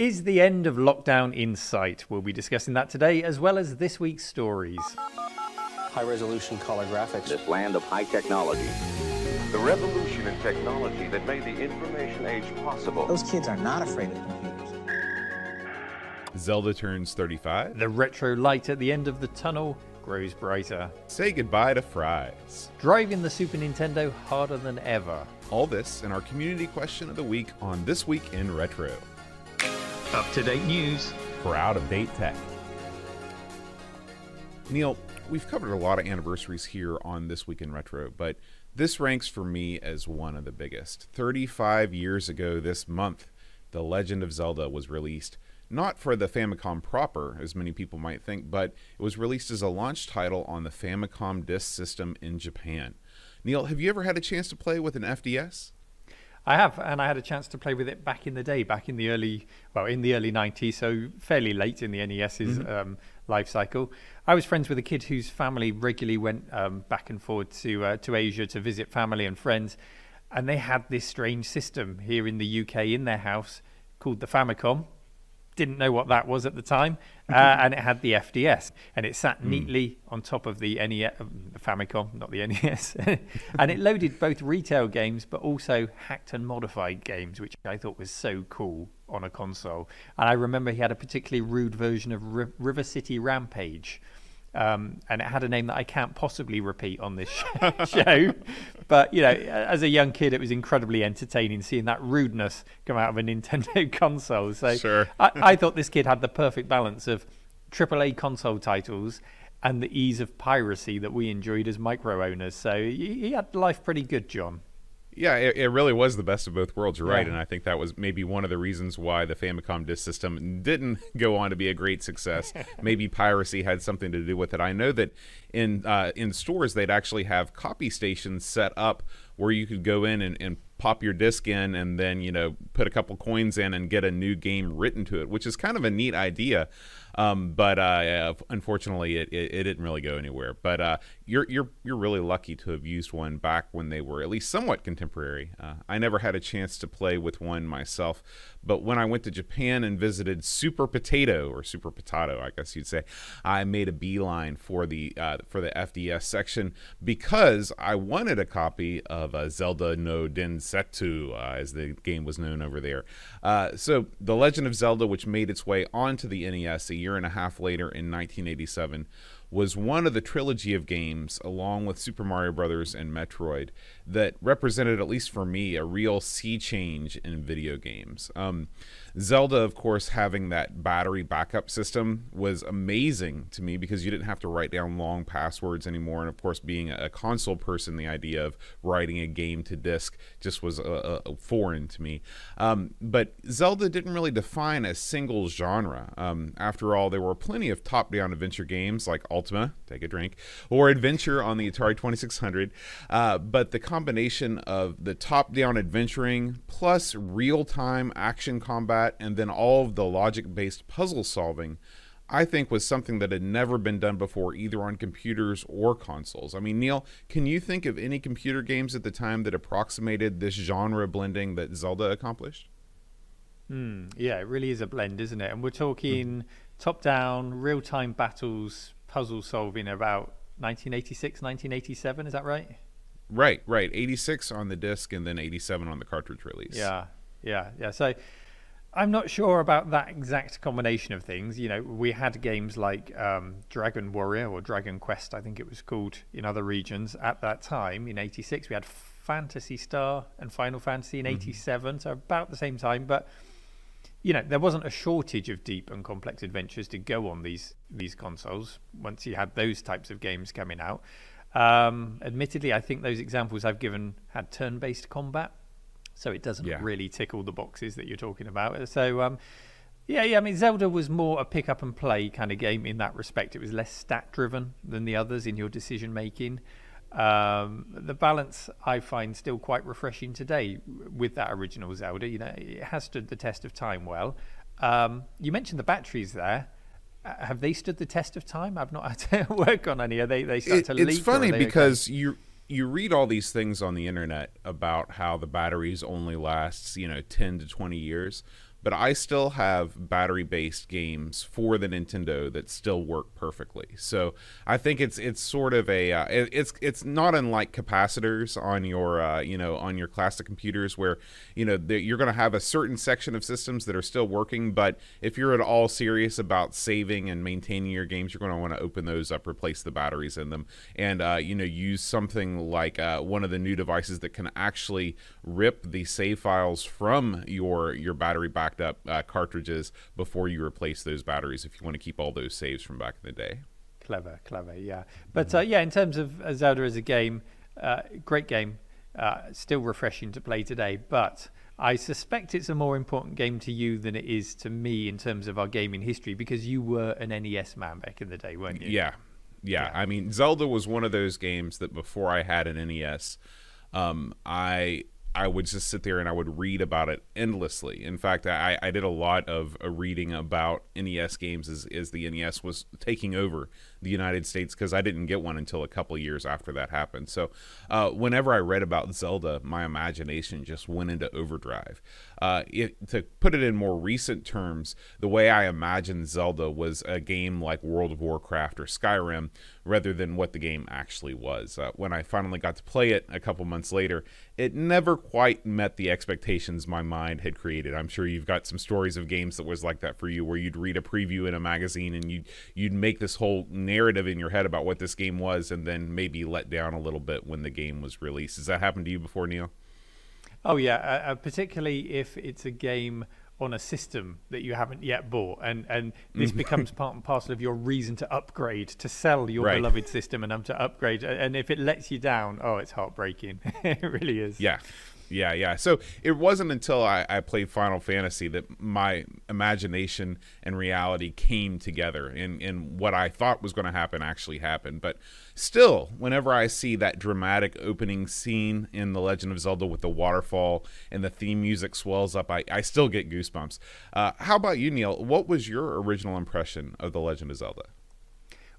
Is the end of lockdown in sight? We'll be discussing that today, as well as this week's stories. High resolution color graphics. This land of high technology. The revolution in technology that made the information age possible. Those kids are not afraid of computers. Zelda turns 35. The retro light at the end of the tunnel grows brighter. Say goodbye to Fry's. Driving the Super Nintendo harder than ever. All this and our community question of the week on This Week in Retro. Up to date news. For out of date tech. Neil, we've covered a lot of anniversaries here on This Week in Retro, but this ranks for me as one of the biggest. 35 years ago this month, The Legend of Zelda was released not for the Famicom proper, as many people might think, but it was released as a launch title on the Famicom Disk System in Japan. Neil, have you ever had a chance to play with an FDS? I have, and I had a chance to play with it back in the day, back in the early, well, in the early 90s, so fairly late in the NES's mm-hmm. um, life cycle. I was friends with a kid whose family regularly went um, back and forth to uh, to Asia to visit family and friends, and they had this strange system here in the UK in their house called the Famicom, didn't know what that was at the time, uh, and it had the FDS, and it sat hmm. neatly mm. on top of the NES, um, Famicom, not the NES, and it loaded both retail games but also hacked and modified games, which I thought was so cool on a console. And I remember he had a particularly rude version of R- River City Rampage um, and it had a name that I can't possibly repeat on this show. but you know, as a young kid, it was incredibly entertaining seeing that rudeness come out of a Nintendo console. So sure. I, I thought this kid had the perfect balance of AAA console titles and the ease of piracy that we enjoyed as micro owners. So he had life pretty good, John. Yeah, it, it, really was the best of both worlds. You're right, and I think that was maybe one of the reasons why the Famicom disk system didn't go on to be a great success. maybe piracy had something to do with it. I know that in uh, in stores they'd actually have copy stations set up where you could go in and, and pop your disc in and then you know put a couple coins in and get a new game written to it, which is kind of a neat idea. Um, but uh, unfortunately, it, it, it, didn't really go anywhere. But uh, you're you're you're really lucky to have used one back when they were at least somewhat contemporary. Uh, I never had a chance to play with one myself, but when I went to Japan and visited Super Potato or Super Potato, I guess you'd say, I made a beeline for the uh, for the FDS section because I wanted a copy of uh, Zelda no Densetsu, uh, as the game was known over there. Uh, so the Legend of Zelda, which made its way onto the NES a year and a half later in 1987 was one of the trilogy of games, along with Super Mario Brothers and Metroid, that represented, at least for me, a real sea change in video games. Um, Zelda, of course, having that battery backup system was amazing to me because you didn't have to write down long passwords anymore. And of course, being a console person, the idea of writing a game to disk just was uh, foreign to me. Um, but Zelda didn't really define a single genre. Um, after all, there were plenty of top down adventure games like Ultima, take a drink, or Adventure on the Atari 2600. Uh, but the combination of the top down adventuring plus real time action combat and then all of the logic based puzzle solving. I think was something that had never been done before, either on computers or consoles. I mean, Neil, can you think of any computer games at the time that approximated this genre blending that Zelda accomplished? Hmm. yeah, it really is a blend, isn't it? And we're talking mm. top down, real time battles, puzzle solving about 1986, 1987. Is that right? Right, right. 86 on the disc and then 87 on the cartridge release. Yeah, yeah, yeah. So I'm not sure about that exact combination of things. You know, we had games like um, Dragon Warrior or Dragon Quest, I think it was called in other regions at that time in 86. We had Phantasy Star and Final Fantasy in mm-hmm. 87, so about the same time. But you know, there wasn't a shortage of deep and complex adventures to go on these these consoles once you had those types of games coming out. Um, admittedly, I think those examples I've given had turn-based combat, so it doesn't yeah. really tick all the boxes that you're talking about. So, um, yeah, yeah. I mean, Zelda was more a pick up and play kind of game in that respect. It was less stat-driven than the others in your decision making. Um, the balance I find still quite refreshing today with that original Zelda. You know, it has stood the test of time well. Um, you mentioned the batteries there. Uh, have they stood the test of time? I've not had to work on any. Are they they start it, to leak? It's funny because okay? you you read all these things on the internet about how the batteries only lasts you know 10 to 20 years but I still have battery based games for the Nintendo that still work perfectly. So I think it's it's sort of a uh, it, it's it's not unlike capacitors on your uh, you know on your classic computers where you know you're going to have a certain section of systems that are still working, but if you're at all serious about saving and maintaining your games, you're going to want to open those up, replace the batteries in them, and uh, you know use something like uh, one of the new devices that can actually rip the save files from your your battery backed up uh, cartridges before you replace those batteries if you want to keep all those saves from back in the day. Clever, clever, yeah. But uh, yeah, in terms of uh, Zelda as a game, uh, great game, uh, still refreshing to play today. But I suspect it's a more important game to you than it is to me in terms of our gaming history because you were an NES man back in the day, weren't you? Yeah, yeah. yeah. I mean, Zelda was one of those games that before I had an NES, um, I I would just sit there and I would read about it endlessly. In fact, I, I did a lot of uh, reading about NES games as, as the NES was taking over the United States because I didn't get one until a couple years after that happened. So, uh, whenever I read about Zelda, my imagination just went into overdrive. Uh, it, to put it in more recent terms, the way I imagined Zelda was a game like World of Warcraft or Skyrim rather than what the game actually was. Uh, when I finally got to play it a couple months later, it never quite met the expectations my mind had created. I'm sure you've got some stories of games that was like that for you, where you'd read a preview in a magazine and you'd you'd make this whole narrative in your head about what this game was, and then maybe let down a little bit when the game was released. Has that happened to you before, Neil? Oh yeah, uh, uh, particularly if it's a game on a system that you haven't yet bought, and and this mm. becomes part and parcel of your reason to upgrade, to sell your right. beloved system, and um, to upgrade. And if it lets you down, oh, it's heartbreaking. it really is. Yeah, yeah, yeah. So it wasn't until I, I, played Final Fantasy that my imagination and reality came together, and, and what I thought was going to happen actually happened. But still, whenever I see that dramatic opening scene in The Legend of Zelda with the waterfall and the theme music swells up, I, I still get goosebumps. Uh, how about you, Neil? What was your original impression of The Legend of Zelda?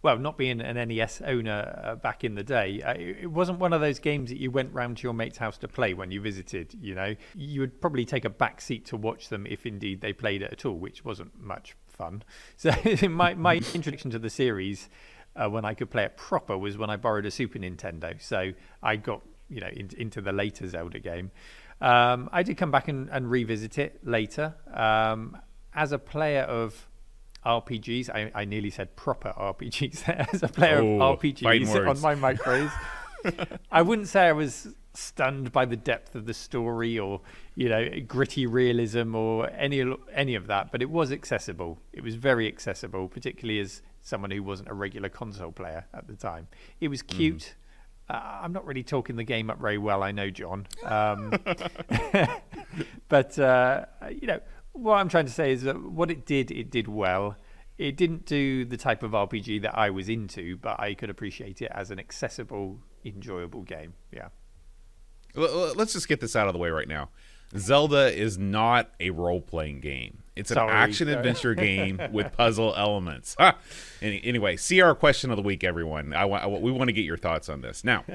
Well, not being an NES owner uh, back in the day, uh, it wasn't one of those games that you went round to your mate's house to play when you visited. You know, you would probably take a back seat to watch them if indeed they played it at all, which wasn't much fun. So my my introduction to the series. Uh, when I could play it proper was when I borrowed a Super Nintendo. So I got you know in, into the later Zelda game. Um, I did come back and, and revisit it later. Um, as a player of RPGs. I, I nearly said proper RPGs as a player oh, of RPGs on my micros. I wouldn't say I was stunned by the depth of the story or you know gritty realism or any any of that, but it was accessible. It was very accessible, particularly as someone who wasn't a regular console player at the time. It was mm-hmm. cute. Mm. Uh, I'm not really talking the game up very well, I know, John. Um, but uh, you know, what I'm trying to say is that what it did, it did well. It didn't do the type of RPG that I was into, but I could appreciate it as an accessible, enjoyable game. Yeah. Let's just get this out of the way right now. Zelda is not a role playing game. It's an action adventure game with puzzle elements. Any, anyway, see our question of the week, everyone. I, I, we want to get your thoughts on this. Now,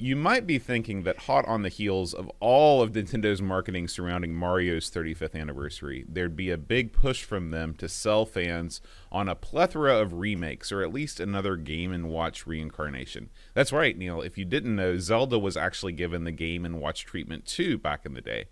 you might be thinking that hot on the heels of all of Nintendo's marketing surrounding Mario's 35th anniversary, there'd be a big push from them to sell fans on a plethora of remakes or at least another Game and Watch reincarnation. That's right, Neil. If you didn't know, Zelda was actually given the Game and Watch treatment too back in the day.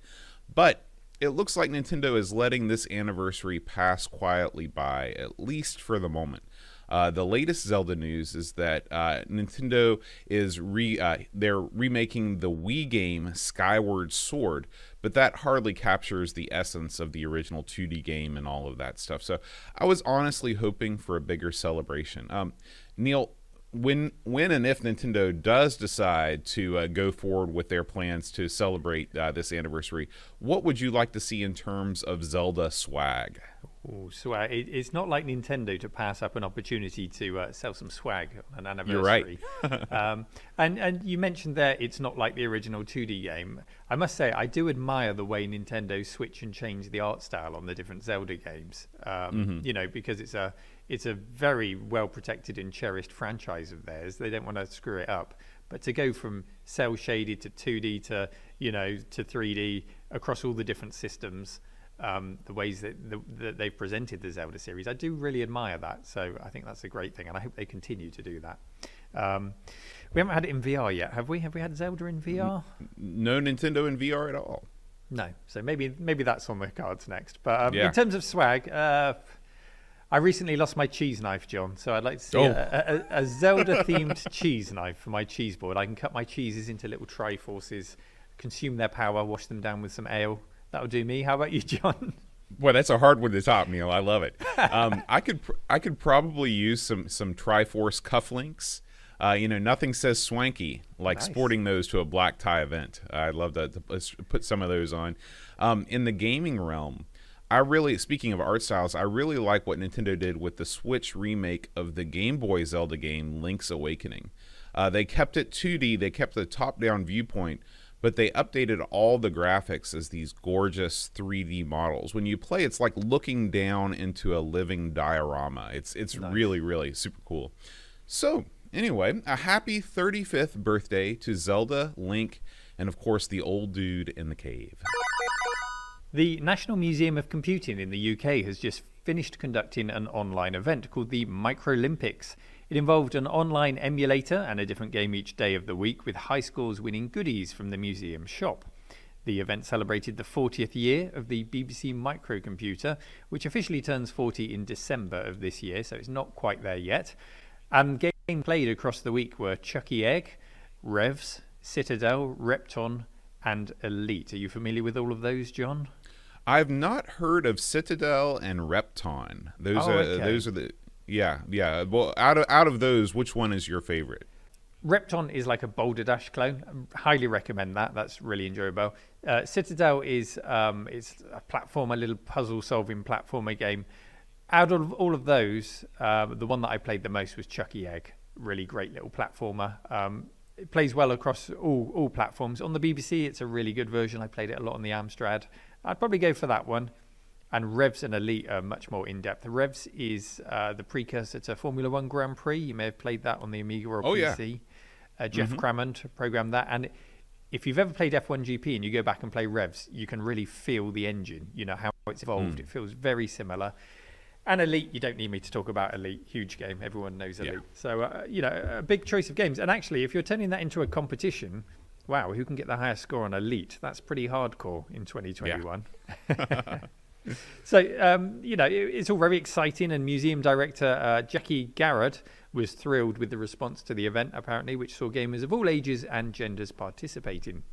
But it looks like Nintendo is letting this anniversary pass quietly by, at least for the moment. Uh, the latest Zelda news is that uh, Nintendo is re uh, they're remaking the Wii game Skyward Sword, but that hardly captures the essence of the original 2D game and all of that stuff. So I was honestly hoping for a bigger celebration. Um, Neil, when when and if Nintendo does decide to uh, go forward with their plans to celebrate uh, this anniversary, what would you like to see in terms of Zelda swag? Ooh, swag! It, it's not like Nintendo to pass up an opportunity to uh, sell some swag on an anniversary. You're right. um, and and you mentioned there it's not like the original 2D game. I must say I do admire the way Nintendo switch and change the art style on the different Zelda games. Um, mm-hmm. You know, because it's a it's a very well protected and cherished franchise of theirs. They don't want to screw it up. But to go from cell shaded to 2D to you know to 3D across all the different systems um, the ways that, the, that they've presented the Zelda series. I do really admire that. So I think that's a great thing, and I hope they continue to do that. Um, we haven't had it in VR yet, have we? Have we had Zelda in VR? No Nintendo in VR at all. No. So maybe maybe that's on the cards next. But um, Yeah. in terms of swag, uh, I recently lost my cheese knife, John. So I'd like to see Oh. a, a, a Zelda-themed cheese knife for my cheese board. I can cut my cheeses into little triforces, consume their power, wash them down with some ale. That'll do me. How about you, John? Boy, that's a hard one to top, Neil. I love it. Um, I could pr- I could probably use some some Triforce cufflinks. Uh, you know, nothing says swanky like Nice. sporting those to a black tie event. I'd love to, to put- put some of those on. Um, in the gaming realm, I really, speaking of art styles, I really like what Nintendo did with the Switch remake of the Game Boy Zelda game Link's Awakening. Uh, they kept it 2D, they kept the top down viewpoint, but they updated all the graphics as these gorgeous 3D models. When you play, it's like looking down into a living diorama. It's it's really really super cool. So anyway, a happy 35th birthday to Zelda, Link, and of course the old dude in the cave. The National Museum of Computing in the UK has just finished conducting an online event called the Microlympics. It involved an online emulator and a different game each day of the week, with high scores winning goodies from the museum shop. The event celebrated the 40th year of the BBC microcomputer, which officially turns 40 in December of this year, so it's not quite there yet. And games played across the week were Chuckie Egg, Revs, Citadel, Repton, and Elite. Are you familiar with all of those, John? I've not heard of Citadel and Repton. Those Oh, are okay. those are the yeah yeah. Well, out of out of those, which one is your favorite? Repton is like a Boulder Dash clone. I highly recommend that. That's really enjoyable. Uh, Citadel is um, it's a platform, a little puzzle-solving platformer game. Out of all of those, um, the one that I played the most was Chuckie Egg. Really great little platformer. Um, it plays well across all all platforms. On the BBC, it's a really good version. I played it a lot on the Amstrad. I'd probably go for that one. And Revs and Elite are much more in depth. Revs is uh, the precursor to Formula One Grand Prix. You may have played that on the Amiga or Oh, yeah. PC. Uh, Geoff Crammond programmed that. And if you've ever played F1 GP and you go back and play Revs, you can really feel the engine, you know, how it's evolved. It feels very similar. And Elite, you don't need me to talk about Elite. Huge game. Everyone knows Elite. Yeah. So, uh, you know, a big choice of games. And actually, if you're turning that into a competition, wow, who can get the highest score on Elite? That's pretty hardcore in 2021. So, um, you know, it, it's all very exciting, and museum director uh, Jacqui Garrad was thrilled with the response to the event, apparently, which saw gamers of all ages and genders participating.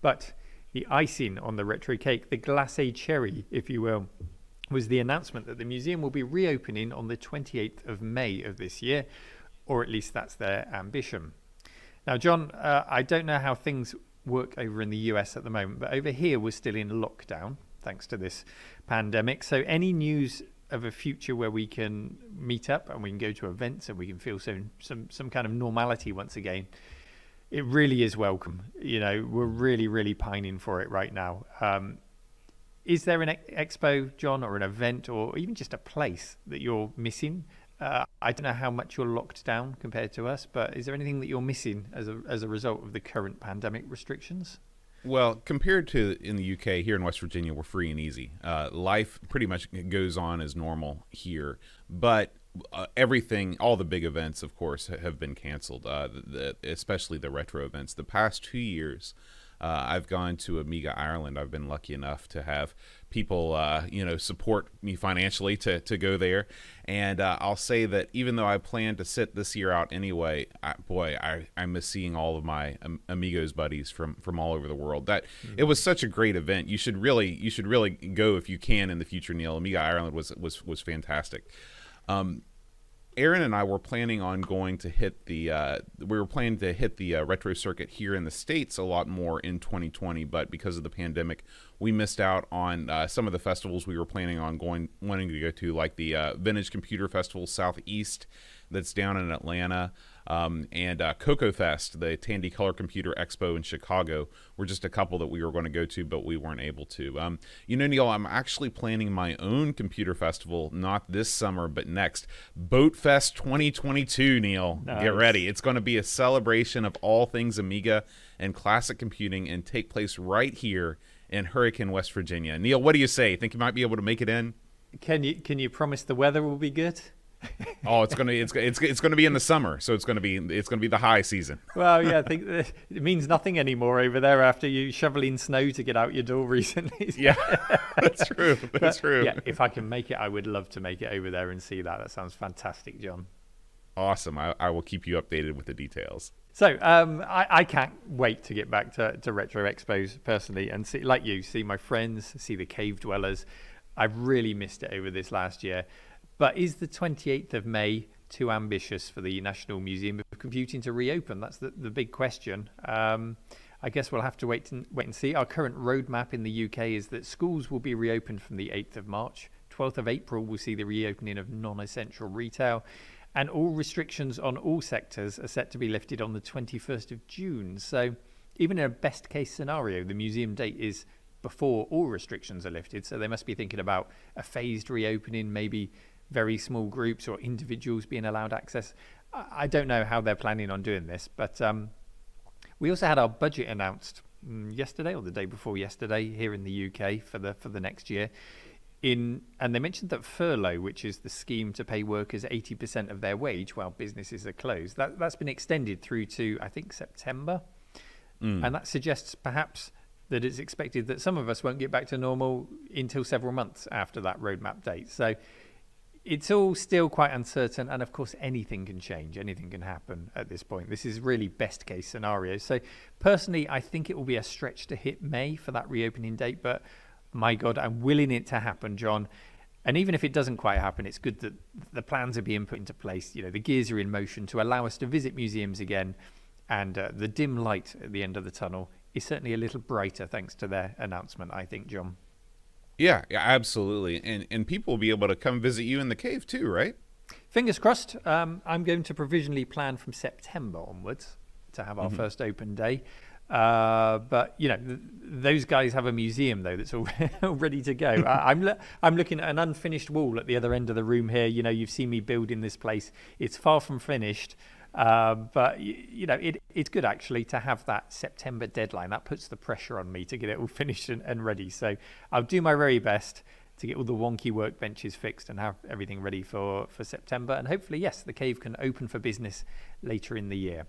But the icing on the retro cake, the glacé cherry, if you will, was the announcement that the museum will be reopening on the 28th of May of this year, or at least that's their ambition. Now, John, uh, I don't know how things work over in the US at the moment, but over here we're still in lockdown thanks to this pandemic. So, any news of a future where we can meet up and we can go to events and we can feel some some some kind of normality once again, it really is welcome. You know, we're really really pining for it right now. Um, is there an expo, John, or an event, or even just a place that you're missing? Uh, I don't know how much you're locked down compared to us, but is there anything that you're missing as a as a result of the current pandemic restrictions? Well, compared to in the UK, here in West Virginia, we're free and easy. Uh, life pretty much goes on as normal here, but uh, everything, all the big events, of course, have been canceled. Uh, the, the, especially the retro events. The past two years, uh, I've gone to Amiga Ireland. I've been lucky enough to have people, uh, you know, support me financially to, to go there. And uh, I'll say that even though I plan to sit this year out anyway, I, boy, I, I miss seeing all of my Amigos buddies from, from all over the world. That it was such a great event. You should really you should really go if you can in the future. Neil Amiga Ireland was was was fantastic. Um, Aaron and I were planning on going to hit the uh, we were planning to hit the uh, retro circuit here in the states a lot more in 2020, but because of the pandemic, we missed out on uh, some of the festivals we were planning on going wanting to go to, like the uh, Vintage Computer Festival Southeast that's down in Atlanta, um, and uh, Coco Fest, the Tandy Color Computer Expo in Chicago, were just a couple that we were going to go to, but we weren't able to. Um, you know, Neil, I'm actually planning my own computer festival, not this summer, but next. Boat Fest 2022, Neil. Get ready. It's going to be a celebration of all things Amiga and classic computing and take place right here in Hurricane, West Virginia. Neil, what do you say? Think you might be able to make it in? Can you can you promise the weather will be good? oh, it's gonna it's it's it's gonna be in the summer, so it's gonna be it's gonna be the high season. Well, yeah, I think it means nothing anymore over there after you shoveling snow to get out your door recently. yeah, that's true. That's but, true. Yeah, if I can make it, I would love to make it over there and see that. That sounds fantastic, John. Awesome. I, I will keep you updated with the details. So um, I, I, can't wait to get back to, to retro expos personally and see, like you, see my friends, see the cave dwellers. I've really missed it over this last year. But is the 28th of May too ambitious for the National Museum of Computing to reopen? That's the, the big question. Um, I guess we'll have to wait and wait and see. Our current roadmap in the UK is that schools will be reopened from the 8th of March. 12th of April, we'll see the reopening of non-essential retail, and all restrictions on all sectors are set to be lifted on the 21st of June. So, even in a best-case scenario, the museum date is before all restrictions are lifted. So they must be thinking about a phased reopening, maybe very small groups or individuals being allowed access. I don't know how they're planning on doing this, but um, we also had our budget announced mm, yesterday or the day before yesterday here in the UK for the for the next year. In and they mentioned that furlough, which is the scheme to pay workers 80% of their wage while businesses are closed, that that's been extended through to I think September, mm. and that suggests perhaps that it's expected that some of us won't get back to normal until several months after that roadmap date. So it's all still quite uncertain, and of course, anything can change, anything can happen at this point. This is really best case scenario. So, personally, I think it will be a stretch to hit May for that reopening date, but my God, I'm willing it to happen, John. And even if it doesn't quite happen, it's good that the plans are being put into place. You know, the gears are in motion to allow us to visit museums again, and uh, the dim light at the end of the tunnel is certainly a little brighter thanks to their announcement. I think, John. Yeah, yeah, absolutely. And and people will be able to come visit you in the cave too, right? Fingers crossed. Um, I'm going to provisionally plan from September onwards to have our mm-hmm. first open day. Uh, but you know, th- those guys have a museum though that's all, all ready to go. I, am lo- I'm looking at an unfinished wall at the other end of the room here. You know, you've seen me building this place. It's far from finished. Um, but you, you know, it, it's good actually to have that September deadline. That puts the pressure on me to get it all finished and, and ready. So I'll do my very best to get all the wonky workbenches fixed and have everything ready for, for September. And hopefully, yes, the cave can open for business later in the year.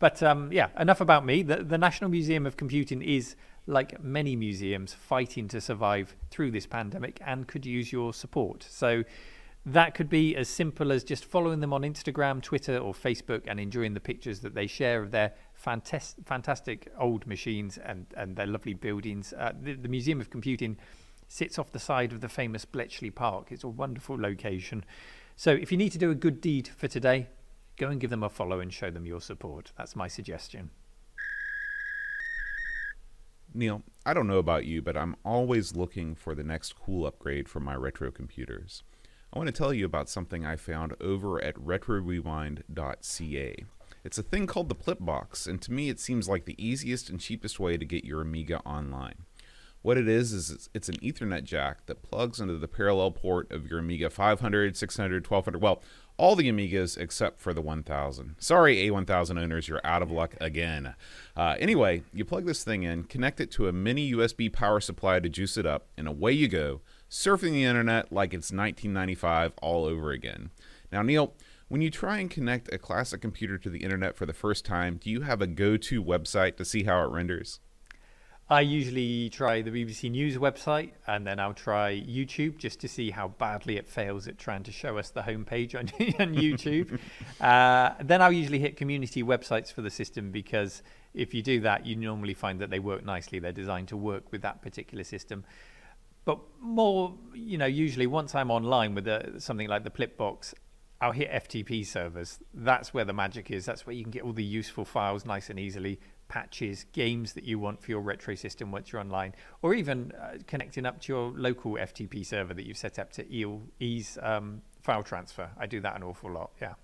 But um, yeah, enough about me. The, the National Museum of Computing is, like many museums, fighting to survive through this pandemic and could use your support. So that could be as simple as just following them on Instagram, Twitter, or Facebook and enjoying the pictures that they share of their fantastic, fantastic old machines and, and their lovely buildings. Uh, the, the, Museum of Computing sits off the side of the famous Bletchley Park. It's a wonderful location. So if you need to do a good deed for today, go and give them a follow and show them your support. That's my suggestion. Neil, I don't know about you, but I'm always looking for the next cool upgrade for my retro computers. I want to tell you about something I found over at retrorewind.ca. It's a thing called the Plipbox, and to me it seems like the easiest and cheapest way to get your Amiga online. What it is is it's an Ethernet jack that plugs into the parallel port of your Amiga 500, 600, 1200, well, all the Amigas except for the 1000. Sorry, A1000 owners, you're out of luck again. Uh, anyway, you plug this thing in, connect it to a mini USB power supply to juice it up, and away you go surfing the internet like it's 1995 all over again. Now, Neil, when you try and connect a classic computer to the internet for the first time, do you have a go to website to see how it renders? I usually try the BBC News website and then I'll try YouTube just to see how badly it fails at trying to show us the homepage on, on YouTube. uh, then I'll usually hit community websites for the system because if you do that, you normally find that they work nicely. They're designed to work with that particular system. But more, you know, usually once I'm online with a, something like the Plipbox, I'll hit FTP servers. That's where the magic is. That's where you can get all the useful files nice and easily, patches, games that you want for your retro system once you're online, or even uh, connecting up to your local FTP server that you've set up to ease um, file transfer. I do that an awful lot. Yeah.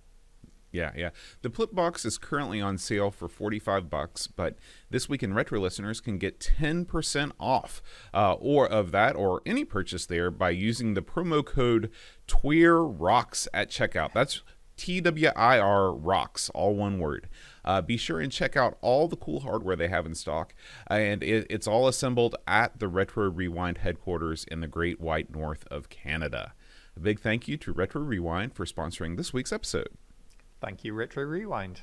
Yeah, yeah. The Plipbox is currently on sale for 45 bucks, but this week in retro listeners can get 10% off uh, or of that or any purchase there by using the promo code TWIR rocks at checkout. That's TWIR Rocks, all one word. Uh, be sure and check out all the cool hardware they have in stock. And it, it's all assembled at the Retro Rewind headquarters in the Great White North of Canada. A big thank you to Retro Rewind for sponsoring this week's episode. Thank you, Retro Rewind.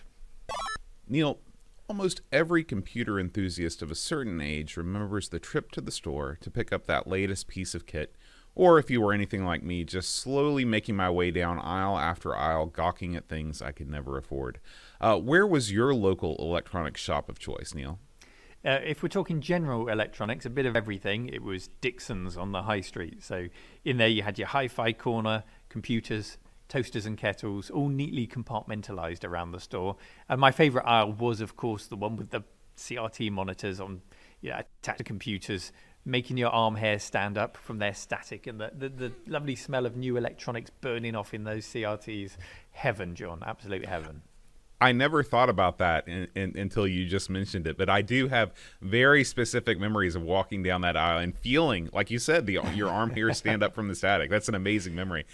Neil, almost every computer enthusiast of a certain age remembers the trip to the store to pick up that latest piece of kit or if you were anything like me, just slowly making my way down aisle after aisle, gawking at things I could never afford. Uh, where was your local electronics shop of choice, Neil? Uh, if we're talking general electronics, a bit of everything, it was Dixon's on the high street. So in there you had your hi fi corner, computers, toasters and kettles, all neatly compartmentalized around the store. And my favorite aisle was, of course, the one with the CRT monitors on yeah, attached computers making your arm hair stand up from their static and the, the, the, lovely smell of new electronics burning off in those CRTs. Heaven, John, absolute heaven. I never thought about that in, in, until you just mentioned it, but I do have very specific memories of walking down that aisle and feeling, like you said, the your arm hair stand up from the static. That's an amazing memory.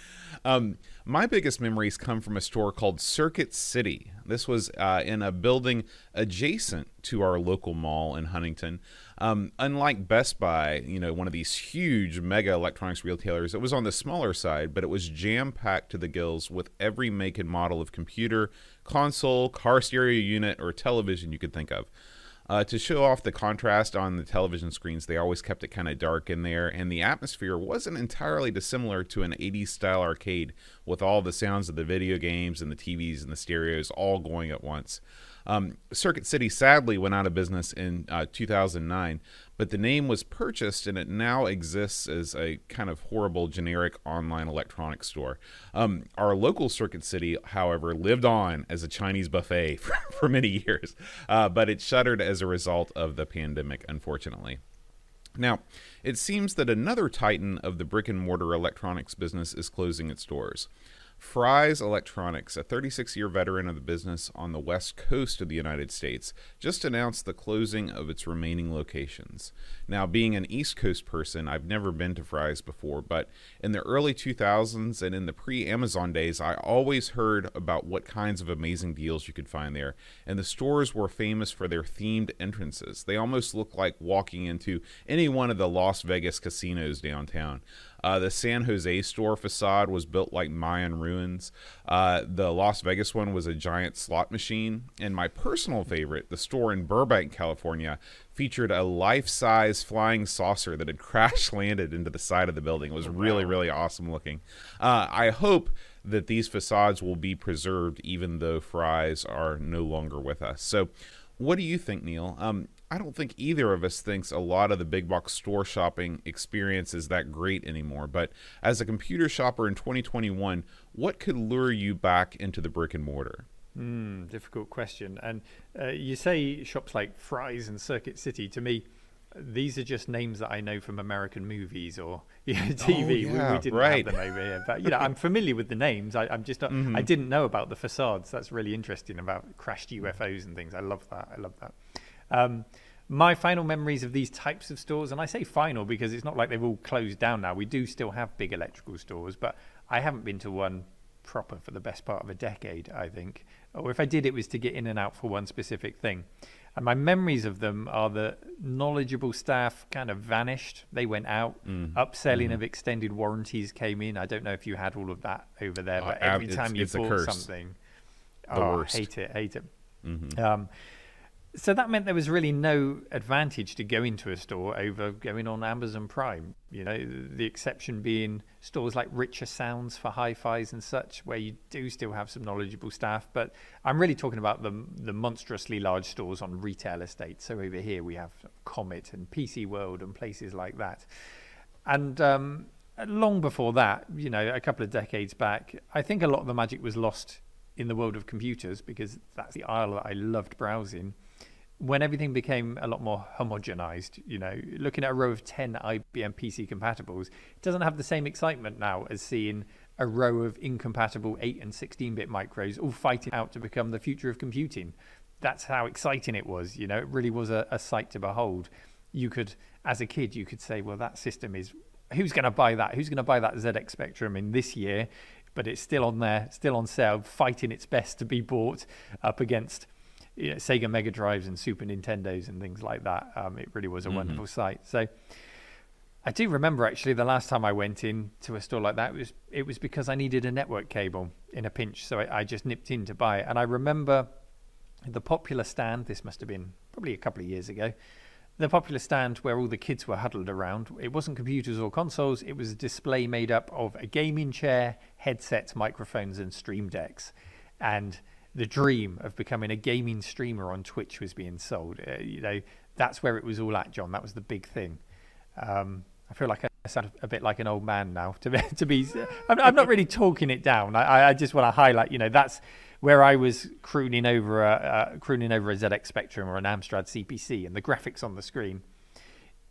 Um, my biggest memories come from a store called Circuit City. This was uh, in a building adjacent to our local mall in Huntington. Um, unlike Best Buy, you know, one of these huge mega electronics retailers, it was on the smaller side, but it was jam packed to the gills with every make and model of computer, console, car stereo unit, or television you could think of. Uh, to show off the contrast on the television screens, they always kept it kind of dark in there, and the atmosphere wasn't entirely dissimilar to an 80s style arcade with all the sounds of the video games and the TVs and the stereos all going at once. Um, Circuit City sadly went out of business in uh, 2009, but the name was purchased and it now exists as a kind of horrible generic online electronics store. Um, our local Circuit City, however, lived on as a Chinese buffet for, for many years, uh, but it shuttered as a result of the pandemic, unfortunately. Now, it seems that another titan of the brick and mortar electronics business is closing its doors. Fry's Electronics, a 36 year veteran of the business on the west coast of the United States, just announced the closing of its remaining locations. Now, being an East Coast person, I've never been to Fry's before, but in the early 2000s and in the pre Amazon days, I always heard about what kinds of amazing deals you could find there. And the stores were famous for their themed entrances. They almost looked like walking into any one of the Las Vegas casinos downtown. Uh, the San Jose store facade was built like Mayan ruins. Uh, the Las Vegas one was a giant slot machine. And my personal favorite, the store in Burbank, California, featured a life size flying saucer that had crash landed into the side of the building. It was really, really awesome looking. Uh, I hope that these facades will be preserved even though Fry's are no longer with us. So, what do you think, Neil? Um, I don't think either of us thinks a lot of the big box store shopping experience is that great anymore. But as a computer shopper in 2021, what could lure you back into the brick and mortar? Mm, difficult question. And uh, you say shops like Fry's and Circuit City. To me, these are just names that I know from American movies or you know, TV. Oh, yeah, we, we, didn't right. have them over here, but you know, I'm familiar with the names. I, am just not, mm-hmm. I didn't know about the facades. That's really interesting about crashed UFOs and things. I love that. I love that. Um, my final memories of these types of stores, and I say final because it's not like they've all closed down now. We do still have big electrical stores, but I haven't been to one proper for the best part of a decade, I think. Or if I did, it was to get in and out for one specific thing. And my memories of them are that knowledgeable staff kind of vanished. They went out. Mm. Upselling mm. of extended warranties came in. I don't know if you had all of that over there, but uh, every time you bought something, the oh, worst. hate it, hate it. Mm-hmm. Um, so that meant there was really no advantage to going to a store over going on Amazon Prime. You know, the exception being stores like Richer Sounds for hi-fis and such, where you do still have some knowledgeable staff. But I'm really talking about the the monstrously large stores on retail estates. So over here we have Comet and PC World and places like that. And um, long before that, you know, a couple of decades back, I think a lot of the magic was lost in the world of computers because that's the aisle that I loved browsing when everything became a lot more homogenized, you know, looking at a row of 10 IBM PC compatibles, it doesn't have the same excitement now as seeing a row of incompatible 8 and 16 bit micros all fighting out to become the future of computing. That's how exciting it was, you know, it really was a, a sight to behold. You could, as a kid, you could say, well, that system is, who's going to buy that? Who's going to buy that ZX Spectrum in this year? but it's still on there, still on sale, fighting its best to be bought up against you know, Sega Mega Drives and Super Nintendos and things like that. Um, it really was a mm-hmm. wonderful sight. So I do remember actually the last time I went in to a store like that it was it was because I needed a network cable in a pinch, so I, I just nipped in to buy it. And I remember the popular stand. This must have been probably a couple of years ago. The popular stand where all the kids were huddled around. It wasn't computers or consoles. It was a display made up of a gaming chair, headsets, microphones, and stream decks. And the dream of becoming a gaming streamer on Twitch was being sold. Uh, you know, that's where it was all at, John. That was the big thing. Um, I feel like I sound a bit like an old man now. To be, to be I'm, I'm not really talking it down. I, I just want to highlight, you know, that's where I was crooning over a crooning over a ZX Spectrum or an Amstrad CPC, and the graphics on the screen.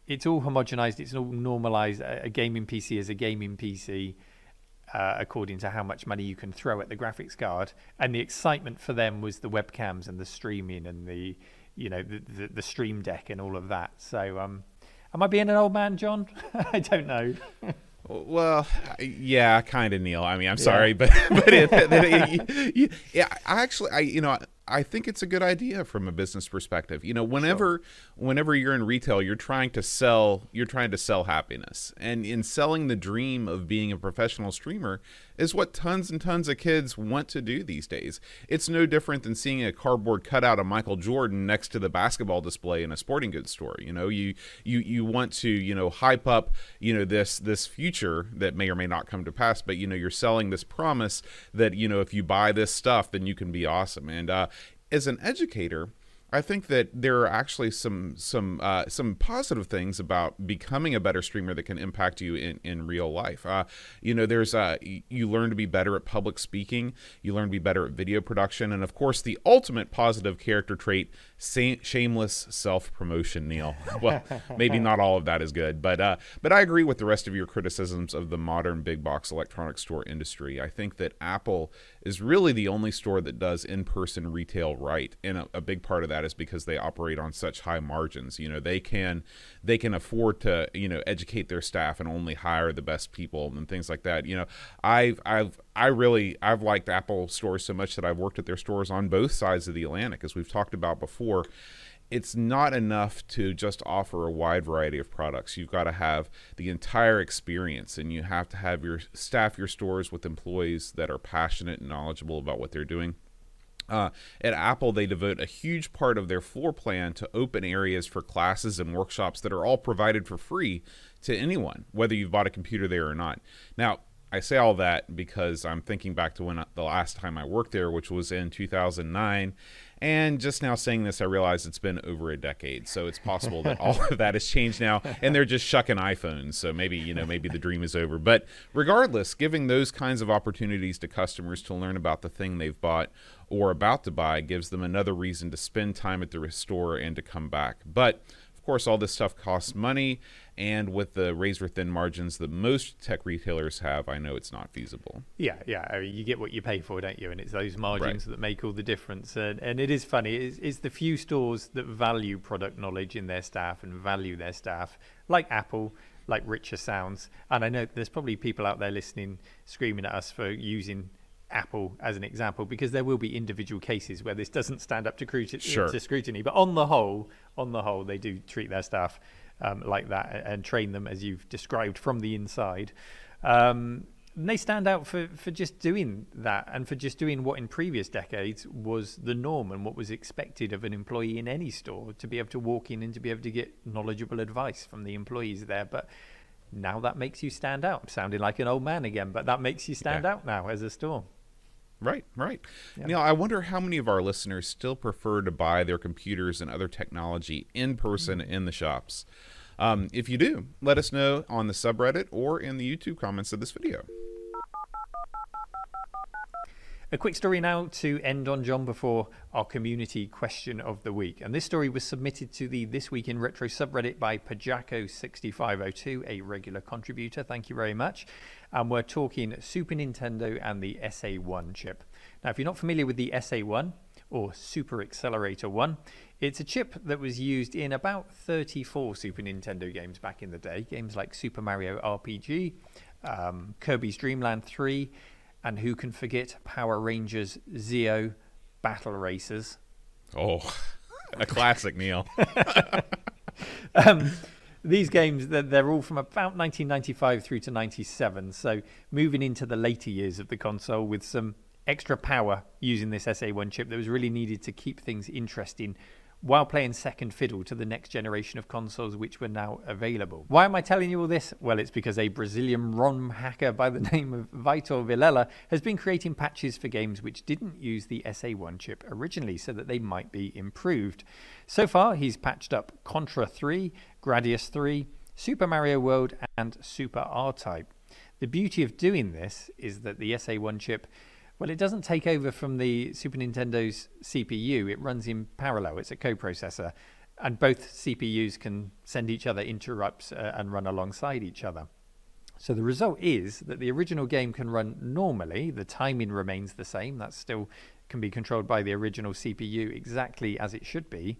It's all homogenized. It's all normalized. A, a gaming PC is a gaming PC. Uh, according to how much money you can throw at the graphics card. And the excitement for them was the webcams and the streaming and the, you know, the, the, the stream deck and all of that. So, um, am I being an old man, John? I don't know. Well, yeah, kind of, Neil. I mean, I'm sorry, but but it, it, it, yeah, I actually, I you know, I think it's a good idea from a business perspective. You know, whenever whenever you're in retail, you're trying to sell you're trying to sell happiness. And in selling the dream of being a professional streamer is what tons and tons of kids want to do these days. It's no different than seeing a cardboard cutout of Michael Jordan next to the basketball display in a sporting goods store. You know, you you you want to, you know, hype up, you know, this this future that may or may not come to pass, but you know, you're selling this promise that, you know, if you buy this stuff, then you can be awesome. And uh as an educator, I think that there are actually some some uh, some positive things about becoming a better streamer that can impact you in, in real life. Uh, you know, there's uh, you learn to be better at public speaking, you learn to be better at video production, and of course, the ultimate positive character trait shameless self promotion, Neil. Well, maybe not all of that is good, but uh, but I agree with the rest of your criticisms of the modern big box electronics store industry. I think that Apple is really the only store that does in person retail right, and a, a, big part of that is because they operate on such high margins. You know, they can they can afford to you know educate their staff and only hire the best people and things like that. You know, I've I've I really I've liked Apple stores so much that I've worked at their stores on both sides of the Atlantic, as we've talked about before. It's not enough to just offer a wide variety of products. You've got to have the entire experience, and you have to have your staff your stores with employees that are passionate and knowledgeable about what they're doing. Uh, at Apple, they devote a huge part of their floor plan to open areas for classes and workshops that are all provided for free to anyone, whether you've bought a computer there or not. Now, I say all that because I'm thinking back to when the last time I worked there, which was in 2009. And just now saying this, I realize it's been over a decade. So it's possible that all of that has changed now, and they're just shucking iPhones. So maybe you know, maybe the dream is over. But regardless, giving those kinds of opportunities to customers to learn about the thing they've bought or about to buy gives them another reason to spend time at the store and to come back. But of course, all this stuff costs money, and with the razor thin margins that most tech retailers have, I know it's not feasible. Yeah, yeah. I mean, you get what you pay for, don't you? And it's those margins right. that make all the difference. And, and it is funny. It's, it's the few stores that value product knowledge in their staff and value their staff, like Apple, like Richer Sounds. And I know there's probably people out there listening, screaming at us for using Apple as an example, because there will be individual cases where this doesn't stand up to, scrutiny, sure. to scrutiny. But on the whole, on the whole, they do treat their staff um, like that and train them as you've described from the inside. Um, and they stand out for, for just doing that and for just doing what in previous decades was the norm and what was expected of an employee in any store to be able to walk in and to be able to get knowledgeable advice from the employees there. But now that makes you stand out. Sounding like an old man again, but that makes you stand yeah. out now as a store. Right, right. Yeah. Neil, I wonder how many of our listeners still prefer to buy their computers and other technology in person mm-hmm. in the shops. Um, if you do, let us know on the subreddit or in the YouTube comments of this video. A quick story now to end on, John, before our community question of the week. And this story was submitted to the This Week in Retro subreddit by Pajako6502, a regular contributor. Thank you very much. And we're talking Super Nintendo and the SA1 chip. Now, if you're not familiar with the SA1 or Super Accelerator 1, it's a chip that was used in about 34 Super Nintendo games back in the day. Games like Super Mario RPG, um, Kirby's Dream Land 3, And who can forget Power Rangers Zeo Battle Racers? Oh, a classic, Neil. um, these games, they're, they're, all from about 1995 through to 97. So moving into the later years of the console with some extra power using this SA1 chip that was really needed to keep things interesting while playing second fiddle to the next generation of consoles which were now available. Why am I telling you all this? Well, it's because a Brazilian ROM hacker by the name of Vitor Vilela has been creating patches for games which didn't use the SA1 chip originally so that they might be improved. So far, he's patched up Contra 3, Gradius 3, Super Mario World, and Super R-Type. The beauty of doing this is that the SA1 chip well, it doesn't take over from the Super Nintendo's CPU. It runs in parallel. It's a coprocessor, and both CPUs can send each other interrupts uh, and run alongside each other. So the result is that the original game can run normally. The timing remains the same. That still can be controlled by the original CPU exactly as it should be.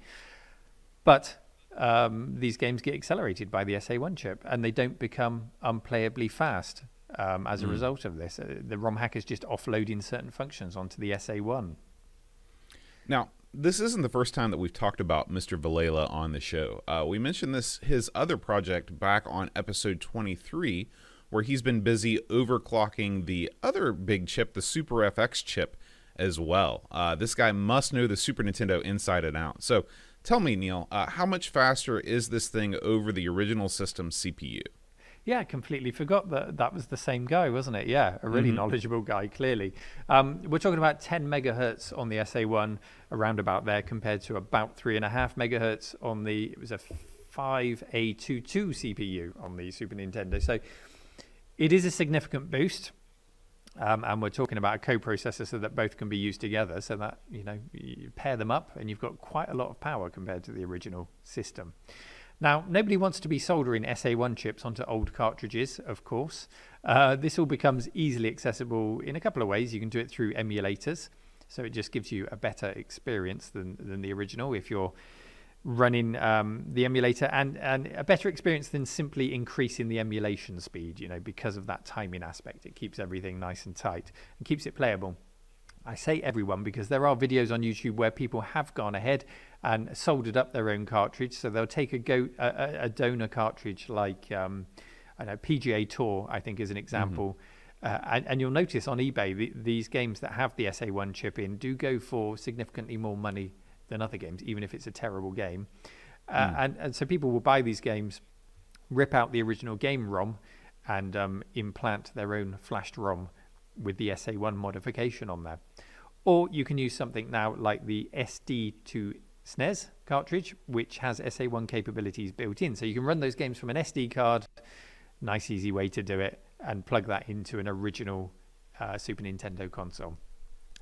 But um, these games get accelerated by the SA1 chip, and they don't become unplayably fast um, as a mm. result of this. Uh, the ROM hack is just offloading certain functions onto the SA1. Now, this isn't the first time that we've talked about Mr. Vilela on the show. Uh, we mentioned this his other project back on episode 23, where he's been busy overclocking the other big chip, the Super FX chip, as well. Uh, this guy must know the Super Nintendo inside and out. So, tell me, Neil, uh, how much faster is this thing over the original system CPU? Yeah, completely forgot that that was the same guy, wasn't it? Yeah, a really mm-hmm. knowledgeable guy, clearly. Um, we're talking about 10 megahertz on the SA1, around about there, compared to about three and a half megahertz on the, it was a 5A22 CPU on the Super Nintendo. So it is a significant boost. Um, and we're talking about a coprocessor so that both can be used together so that you know you pair them up and you've got quite a lot of power compared to the original system now, nobody wants to be soldering SA1 chips onto old cartridges, of course. Uh, this all becomes easily accessible in a couple of ways. You can do it through emulators, so it just gives you a better experience than, than the original if you're running um, the emulator, and, and a better experience than simply increasing the emulation speed, you know, because of that timing aspect. It keeps everything nice and tight and keeps it playable. I say everyone because there are videos on YouTube where people have gone ahead and soldered up their own cartridge. So they'll take a go a, a donor cartridge like um, I know PGA Tour, I think is an example. Mm-hmm. Uh, and, and, you'll notice on eBay the, these games that have the SA1 chip in do go for significantly more money than other games, even if it's a terrible game. Uh, mm. and, and so people will buy these games, rip out the original game ROM, and um, implant their own flashed ROM with the SA1 modification on there. Or you can use something now like the SD to SNES cartridge, which has SA1 capabilities built in. So you can run those games from an SD card. Nice, easy way to do it, and plug that into an original uh, Super Nintendo console.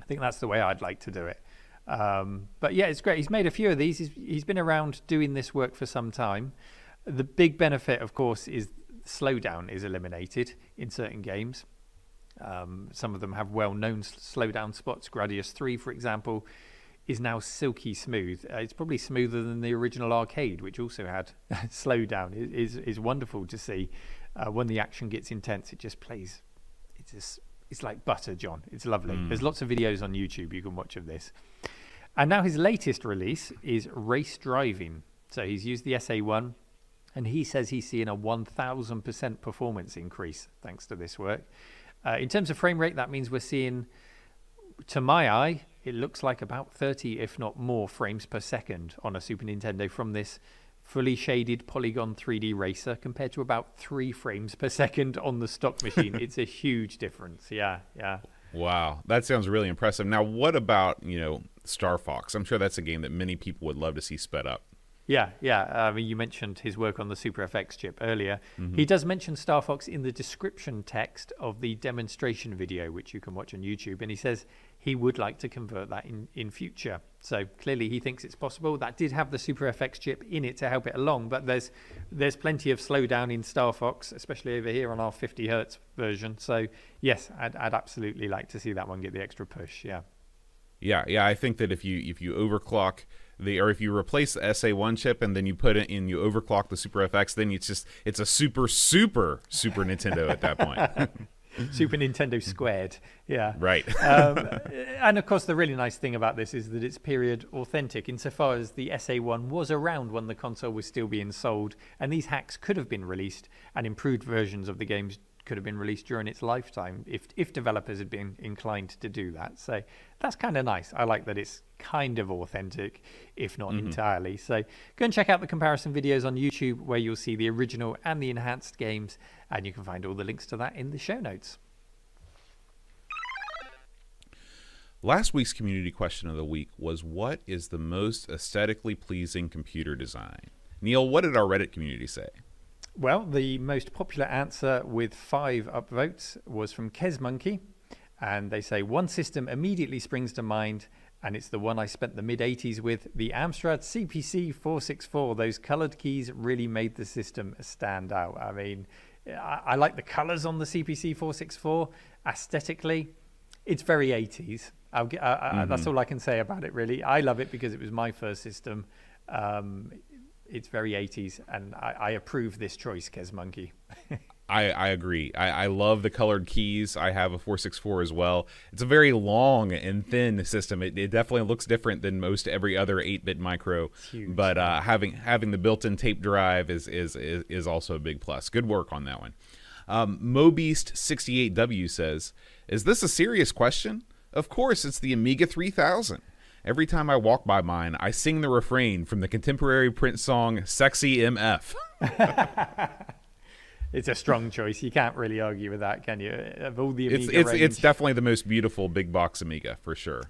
I think that's the way I'd like to do it. Um, but yeah, it's great. He's made a few of these. He's, he's been around doing this work for some time. The big benefit, of course, is slowdown is eliminated in certain games. Um, some of them have well-known slowdown spots. Gradius 3, for example, is now silky smooth. Uh, it's probably smoother than the original arcade, which also had slowdown. It is is wonderful to see uh, when the action gets intense. It just plays. It's just it's like butter, John. It's lovely. Mm. There's lots of videos on YouTube you can watch of this. And now his latest release is Race Drivin'. So he's used the SA1, and he says he's seeing a 1,000% performance increase thanks to this work. Uh, in terms of frame rate, that means we're seeing, to my eye, it looks like about 30, if not more, frames per second on a Super Nintendo from this fully shaded polygon 3D racer compared to about three frames per second on the stock machine. it's a huge difference. Yeah, yeah. Wow, that sounds really impressive. Now, what about you know Star Fox? I'm sure that's a game that many people would love to see sped up. Yeah, yeah. I mean, you mentioned his work on the Super FX chip earlier. Mm-hmm. He does mention Star Fox in the description text of the demonstration video, which you can watch on YouTube. And he says he would like to convert that in, in future. So clearly, he thinks it's possible. That did have the Super FX chip in it to help it along, but there's there's plenty of slowdown in Star Fox, especially over here on our 50 hertz version. So yes, I'd, I'd absolutely like to see that one get the extra push. Yeah. Yeah, yeah. I think that if you if you overclock the or if you replace the SA1 chip and then you put it in you overclock the Super FX, then it's just it's a super super Super Nintendo at that point. Super Nintendo squared. Yeah. Right. um, and of course, the really nice thing about this is that it's period authentic insofar as the SA1 was around when the console was still being sold, and these hacks could have been released, and improved versions of the games could have been released during its lifetime if if developers had been inclined to do that. So that's kind of nice. I like that it's kind of authentic, if not Mm-hmm. entirely. So go and check out the comparison videos on YouTube where you'll see the original and the enhanced games, and you can find all the links to that in the show notes. Last week's community question of the week was what is the most aesthetically pleasing computer design? Neil, what did our Reddit community say? Well, the most popular answer with five upvotes was from Kesmonkey, and they say one system immediately springs to mind, and it's the one I spent the mid 80s with the Amstrad CPC 464. Those colored keys really made the system stand out. I mean, I, I like the colors on the CPC 464 aesthetically. It's very 80s. I'll get, I, I, That's all I can say about it, really. I love it because it was my first system. Um, it's very 80s, and I, I approve this choice, Kes Monkey. I, I agree. I, I love the colored keys. I have a 464 as well. It's a very long and thin system. It, it definitely looks different than most every other 8-bit micro. but uh, having having the built-in tape drive is, is is is also a big plus. Good work on that one. Um, Mobeast68W says, "Is this a serious question? Of course, it's the Amiga 3000." Every time I walk by mine, I sing the refrain from the contemporary Prince song "Sexy MF." It's a strong choice. You can't really argue with that, can you? Of all the It's Amiga it's range, it's definitely the most beautiful big box Amiga for sure.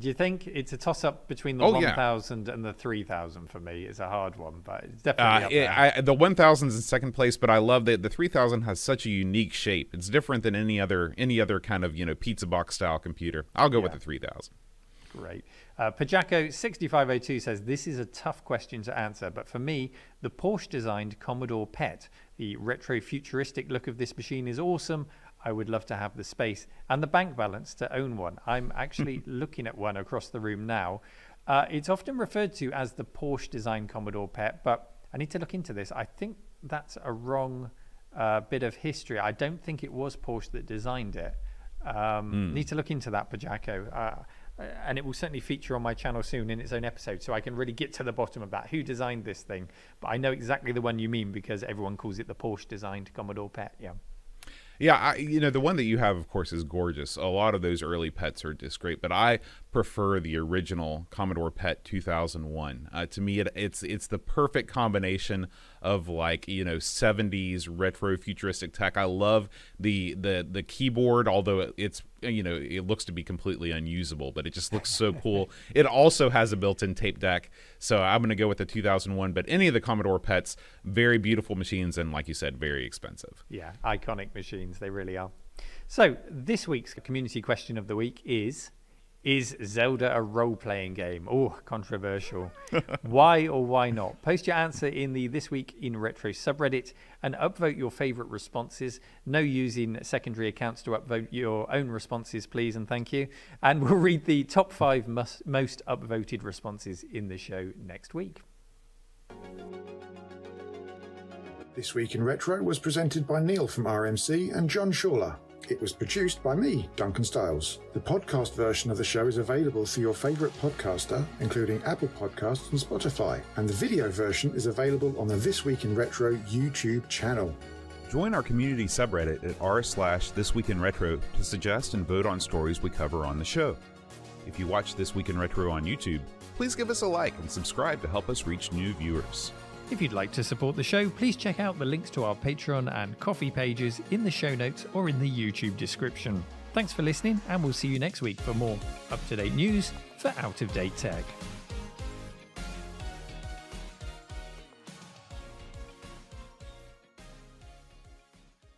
do you think it's a toss-up between the Oh, yeah. 1000 and the 3000 for me? It's a hard one, but it's Uh, definitely up it. I, the 1000's in second place, but I love that the 3000 has such a unique shape. It's different than any other any other kind of you know pizza box style computer. I'll go with the 3000. Great. Uh, Pajako6502 says, This is a tough question to answer, but for me, the Porsche designed Commodore PET, the retro futuristic look of this machine is awesome. I would love to have the space and the bank balance to own one. I'm actually looking at one across the room now. Uh, it's often referred to as the Porsche designed Commodore PET, but I need to look into this. I think that's a wrong uh, bit of history. I don't think it was Porsche that designed it. Um, Need to look into that, Pajako. Uh, and it will certainly feature on my channel soon in its own episode, so I can really get to the bottom of that. Who designed this thing? But I know exactly the one you mean because everyone calls it the Porsche designed Commodore PET. Yeah. Yeah, I, you know the one that you have, of course, is gorgeous. A lot of those early pets are just great, but I prefer the original Commodore PET 2001. Uh, to me, it, it's it's the perfect combination of like you know 70s retro futuristic tech. I love the the the keyboard, although it's you know it looks to be completely unusable, but it just looks so cool. It also has a built-in tape deck, so I'm going to go with the 2001. But any of the Commodore pets, very beautiful machines, and like you said, very expensive. Yeah, iconic machines. They really are. So, this week's community question of the week is Is Zelda a role playing game? Oh, controversial. why or why not? Post your answer in the This Week in Retro subreddit and upvote your favorite responses. No using secondary accounts to upvote your own responses, please, and thank you. And we'll read the top five mus- most upvoted responses in the show next week. This Week in Retro was presented by Neil from RMC and John Schaller. It was produced by me, Duncan Stiles. The podcast version of the show is available through your favourite podcatcher, including Apple Podcasts and Spotify, and the video version is available on the This Week in Retro YouTube channel. Join our community subreddit at r slash This Week in Retro to suggest and vote on stories we cover on the show. If you watch This Week in Retro on YouTube, please give us a like and subscribe to help us reach new viewers. If you'd like to support the show, please check out the links to our Patreon and Ko-fi pages in the show notes or in the YouTube description. Thanks for listening, and we'll see you next week for more up to date news for out of date tech.